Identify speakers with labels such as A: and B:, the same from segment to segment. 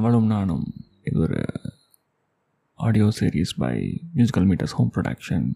A: அவளும் நானும் இது ஒரு audio series by musical meters home production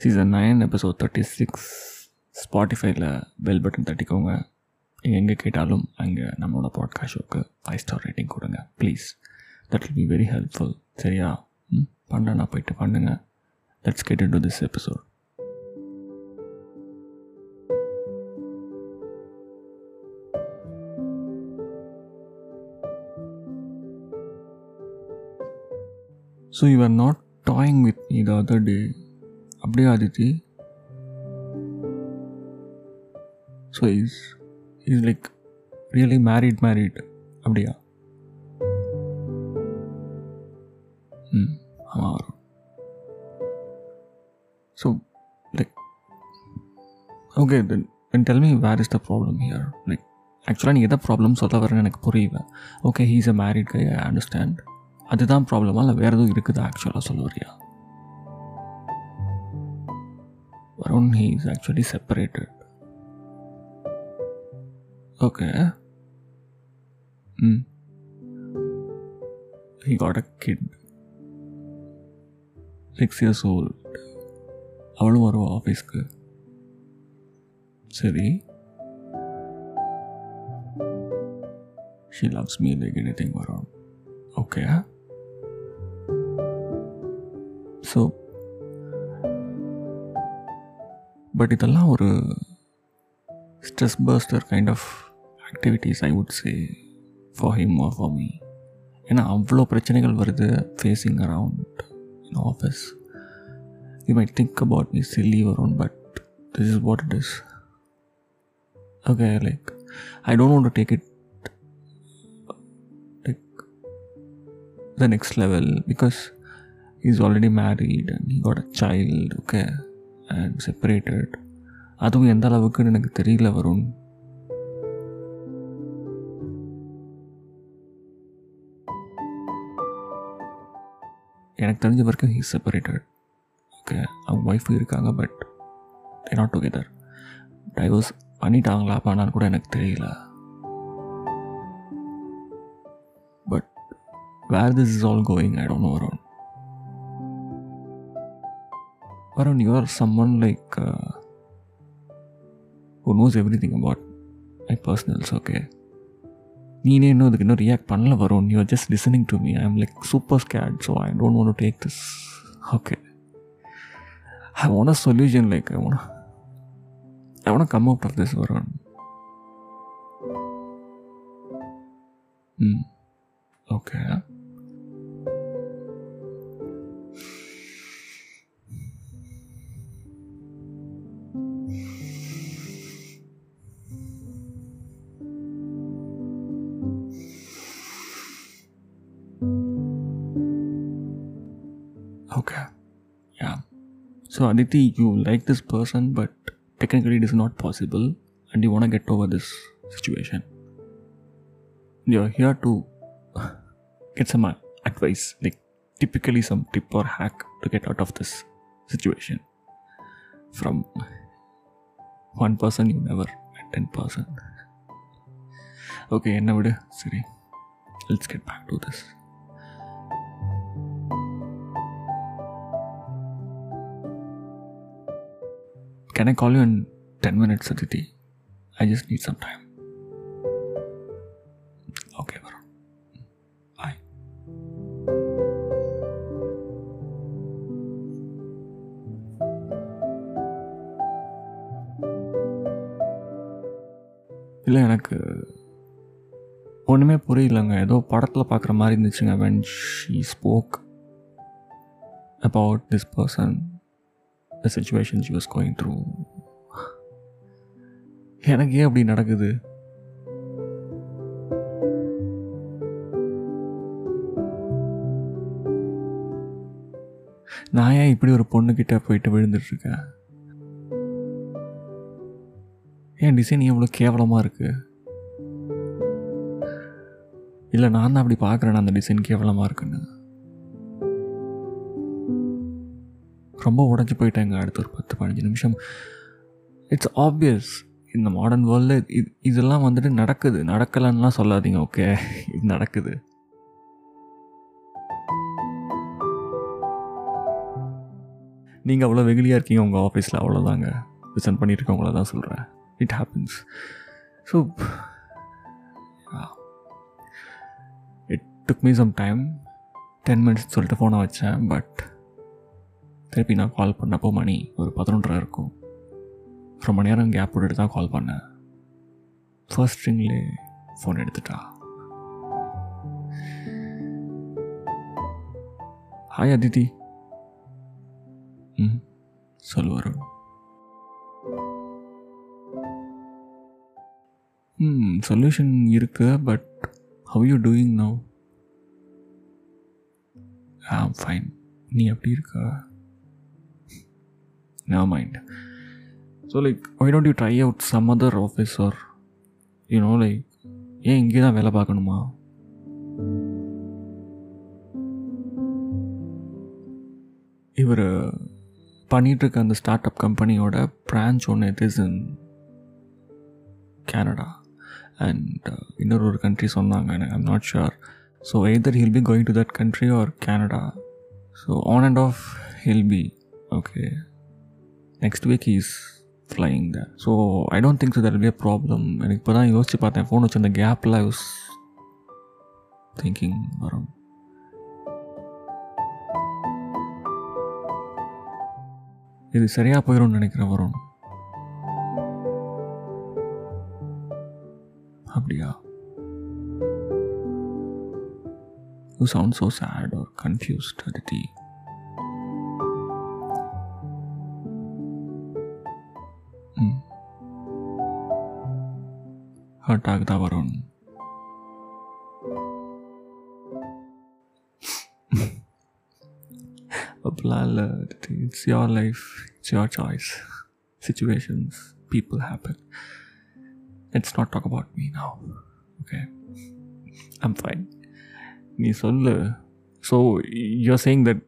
A: season nine episode thirty six ஸ்பாட்டிஃபைல bell button தட்டிக்கோங்க. நீங்கள் எங்கே கேட்டாலும் அங்கே நம்மளோட பாட்காஸ்ட் ஷோக்கு ஃபைவ் ஸ்டார் ரேட்டிங் கொடுங்க. Please that will be very helpful சரியா? ம் பண்ணனா போயிட்டு பண்ணுங்கள் let's get into this episode so you are not talking with me the other day அப்படியே Aditi so is is like really married married அப்படியா? ம் ஆமாம் வரும். So like okay then then tell me where is the problem here like ஆக்சுவலாக நீ எதை problem சொல்ல வரேன்னு எனக்கு புரியல. Okay he is a married guy I understand அதுதான் ப்ராப்ளமா இல்லை வேறு எதுவும் இருக்குதா ஆக்சுவலாக சொல்ல வரியா Varun he is actually separated okay hmm he got a kid six years old அவளும் வருவா ஆஃபீஸ்க்கு சரி. She loves me like anything வரும் ஓகே ஸோ பட் இதெல்லாம் ஒரு stress buster kind of activities I would say for him or for me ஏன்னா அவ்வளோ பிரச்சனைகள் வருது facing around in office you my think about me silly வரும் but this is what it is okay like I don't want to take it like the next level because is already married and he got a child okay? And அதுவும் எந்த அளவுக்குன்னு எனக்கு தெரியல வரும் எனக்கு தெரிஞ்ச வரைக்கும் ஹீ செப்பரேட்டட் ஓகே அவங்க ஒய்ஃப் இருக்காங்க but they not together divorce பண்ணிட்டாங்களா பண்ணான்னு கூட எனக்கு தெரியல. But where this is all going I don't know, Varun, you are someone like uh, who knows everything about my personals, okay? நீனே இன்னும் அதுக்கு இன்னும் ரியாக்ட் பண்ணல வரும் you are just listening to me I am like super scared so I don't want to take this okay I want a solution like I want I want come out of this வரும் ம் okay So Aditi, you like this person, but technically it is not possible, and you want to get over this situation. You're here to get some uh, advice, like typically some tip or hack to get out of this situation. From one person you never met ten person. Okay, என்ன விடு சரி let's get back to this. Can I call you in 10 minutes, Aditi? I just need some time. Okay, Varun. Bye. இல்லை எனக்கு ஒன்றுமே புரியலங்க ஏதோ படத்தில் பார்க்குற மாதிரி இருந்துச்சுங்க when she spoke about this person the situation she was going through. எனக்கு ஏன் அப்படி நடக்குது? நான் ஏன் இப்படி ஒரு பொண்ணுக்கிட்ட போயிட்டு விழுந்துட்டுருக்கேன்? ஏன் டிசைன் எவ்வளோ கேவலமாக இருக்குது இல்லை நான் தான் அப்படி பார்க்குறேன் அந்த டிசைன் கேவலமாக இருக்குன்னு. ரொம்ப உடஞ்சி போயிட்டாங்க அடுத்த ஒரு பத்து பதினஞ்சு நிமிஷம். இட்ஸ் ஆப்வியஸ் இந்த மாடர்ன் வேர்ல்டில் இது இதெல்லாம் வந்துட்டு நடக்குது. நடக்கலைன்னுலாம் சொல்லாதீங்க ஓகே இது நடக்குது. நீங்கள் அவ்வளோ வெகுலியாக இருக்கீங்க உங்கள் ஆஃபீஸில் அவ்வளோதாங்க லிசன் பண்ணியிருக்கவங்கள தான் சொல்கிறேன் it happens so it took me some time ten minutes சொல்லிட்டு ஃபோனை வச்சேன் பட் திருப்பி நான் கால் பண்ணப்போ மணி ஒரு பதினொன்றரை இருக்கும். ரொம்ப நேரம் கேப் விட்டுட்டு தான் கால் பண்ணேன் ஃபர்ஸ்ட் ரிங்லே ஃபோன் எடுத்துட்டா. ஹாய் அதிதி ம் சொல்லுவார் ம் சொல்யூஷன் இருக்கு but how you doing now am fine நீ எப்படி இருக்கா? No mind so like why don't you try out some other office or you know like ஏன் இங்கே தான் வேலை பார்க்கணுமா? இவர் பண்ணிகிட்ருக்க அந்த ஸ்டார்ட் அப் கம்பெனியோட பிரான்ச் ஒன்று it is in Canada and இன்னொரு ஒரு கண்ட்ரி சொன்னாங்க எனக்கு I'm not sure so either he'll be going to that country or Canada so on and off he'll be okay next week is flying the so I don't think so that be a problem எனக்கு இப்போ தான் யோசிச்சு பார்த்தேன். Phone வச்சு அந்த கேப்பில் I was thinking Varun. இது சரியாக போயிடும்னு நினைக்கிறேன் வரும் அப்படியா? You sound so sad or confused Aditi hurt ಬರೋಣ Ablala, it's your life, it's your choice. Situations, people happen. Let's not talk about me now. Okay? I'm fine. So, you're saying that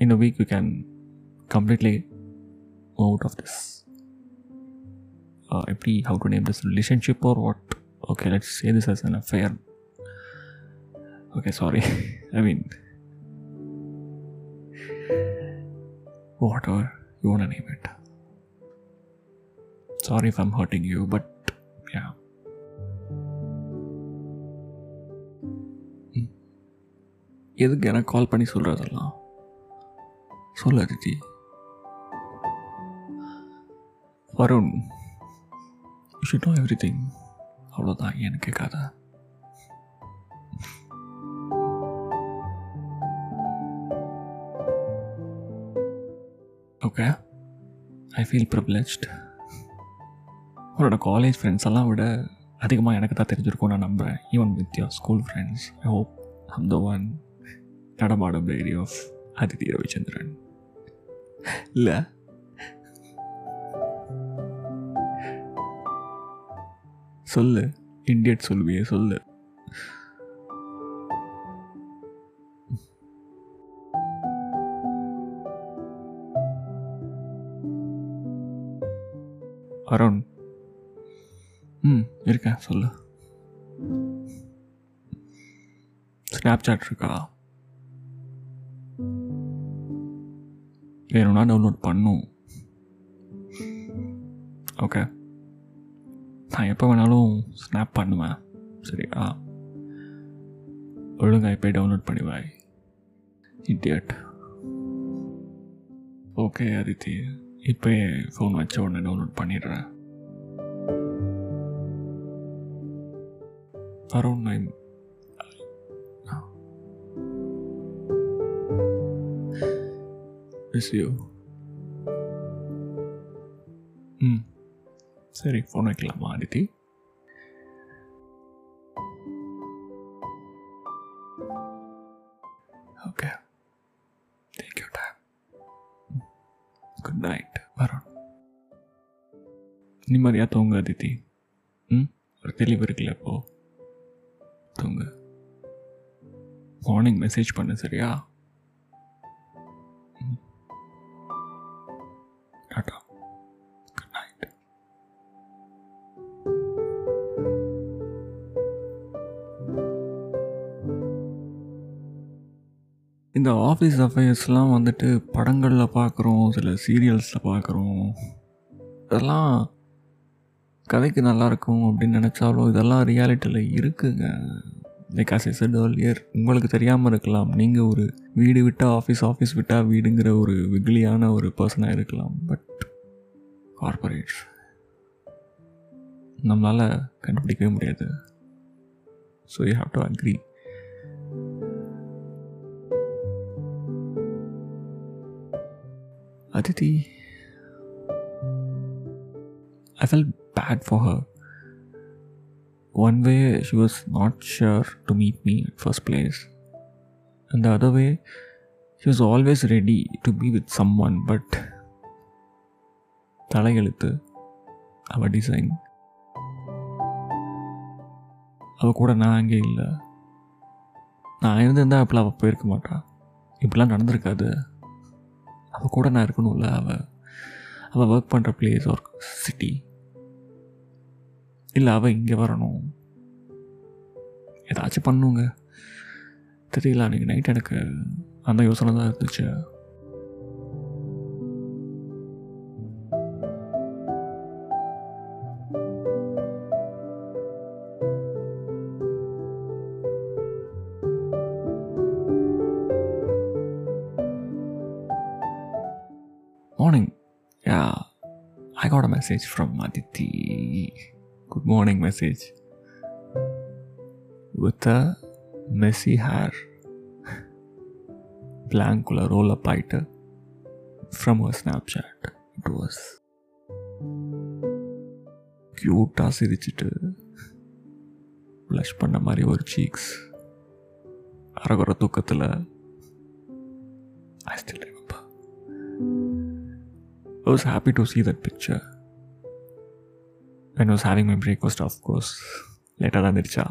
A: in a week you can completely go out of this out of this எப்படி how to name this relationship or what okay let's say this as an affair okay sorry I mean whatever you want to name it. Sorry if I'm hurting you, but yeah. ம். எதுக்கு எனக்கு call பண்ணி சொல்கிறதெல்லாம் சொல்லு Aditi Varun You should know everything அவ்வளோதான் எனக்கு கதை okay I feel privileged அவரோட காலேஜ் ஃப்ரெண்ட்ஸ் எல்லாம் விட அதிகமாக எனக்கு தான் தெரிஞ்சிருக்கும் நான் நம்புகிறேன் even with your school friends I hope hmm the one நடமாடும் டைரி ஆஃப் அதிதி ரவிச்சந்திரன் இல்லை? சொல்லு. இண்டியட் சொல்லுவியே சொல்லு. அருண். ம் இருக்கேன் சொல்லு. ஸ்னாப் சாட் இருக்கா? வேணும்னா டவுன்லோட் பண்ணும். ஓகே நான் எப்போ வேணாலும் ஸ்னாப் பண்ணுவேன். சரியா ஒழுங்கா இப்போ டவுன்லோட் பண்ணிவாய். இண்டியட் ஓகே அதித்தி இப்போ ஃபோன் வச்ச உடனே டவுன்லோட் பண்ணிடுறேன். Around nine miss you hmm hmm. சரி ஃபோன் வைக்கலாமா Aditi okay take you time good night வரோம். நிம்மதியாக தூங்க அதித்தி ம்? ஒரு தெளிவு இருக்குல்ல இப்போ? தூங்க. மார்னிங் மெசேஜ் பண்ணு சரியா? இந்த ஆஃபீஸ் அஃபேர்ஸ்லாம் வந்துட்டு படங்களில் பார்க்குறோம் சில சீரியல்ஸில் பார்க்குறோம் இதெல்லாம் கதைக்கு நல்லாயிருக்கும் அப்படின்னு நினச்சாலும் இதெல்லாம் ரியாலிட்டியில் இருக்குங்க. Like as I said earlier உங்களுக்கு தெரியாமல் இருக்கலாம். நீங்கள் ஒரு வீடு விட்டால் ஆஃபீஸ் ஆஃபீஸ் விட்டால் வீடுங்கிற ஒரு வெகுளியான ஒரு பர்சனாக இருக்கலாம். பட் கார்பரேட்ஸ் நம்மளால் கண்டுபிடிக்கவே முடியாது. So you have to agree Aditi, I felt bad for her. One way, she was not sure to meet me at first place, and the other way, she was always ready to be with someone, but தலையெழுத்து அவ design அவ கூட நான் அங்கே இல்லை நான் இருந்திருந்தா அப்பெல்லாம் அவள் போயிருக்க மாட்டான் இப்படிலாம் நடந்திருக்காது அவள் கூட நான் இருக்கணும்ல அவள் அவள் ஒர்க் பண்ணுற பிளேஸ் ஒர்க் சிட்டி இல்லை அவள் இங்கே வரணும். ஏதாச்சும் பண்ணுங்க. தெரியல அன்றைக்கி நைட் எனக்கு அந்த யோசனை தான் இருந்துச்சு. Message from Aditi. Good morning message with a messy hair பிளாங்குள்ள roll up ஆகிட்டு from a Snapchat it was க்யூட்டாக சிரிச்சிட்டு ப்ளஷ் பண்ண மாதிரி ஒரு சீக்ஸ் அரகுற தூக்கத்தில் I still remember I was happy to see that picture When I was having my breakfast, of course. Later than Dircha.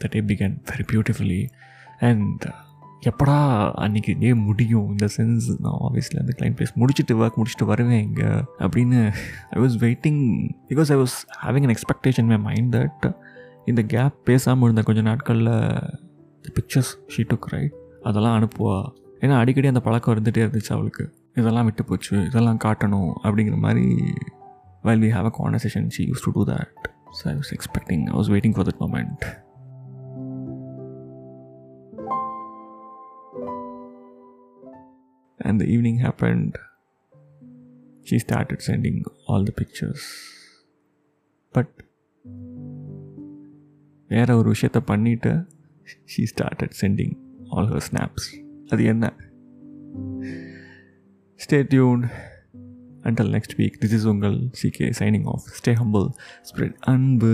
A: The day began very beautifully. And uh, எப்படா அன்றைக்கி day முடியும் இந்த sense நான் ஆஃபீஸில் அந்த client place முடிச்சுட்டு work முடிச்சுட்டு வருவேன் இங்கே அப்படின்னு I was waiting because I was having an expectation my mind that இந்த கேப் பேசாமல் இருந்த கொஞ்சம் நாட்களில் பிக்சர்ஸ் ஷீ டுக் ரைட் அதெல்லாம் அனுப்புவா. ஏன்னா அடிக்கடி அந்த பழக்கம் இருந்துகிட்டே இருந்துச்சு அவளுக்கு. இதெல்லாம் விட்டு போச்சு. இதெல்லாம் காட்டணும் அப்படிங்கிற மாதிரி while we have a conversation she used to do that so I was expecting I was waiting for that moment and the evening happened. She started sending all the pictures. But வேற ஒரு விஷயத்த பண்ணிட்டு she started sending all her snaps அது என்ன? Stay tuned until next week this is உங்கள் CK signing off stay humble spread அன்பு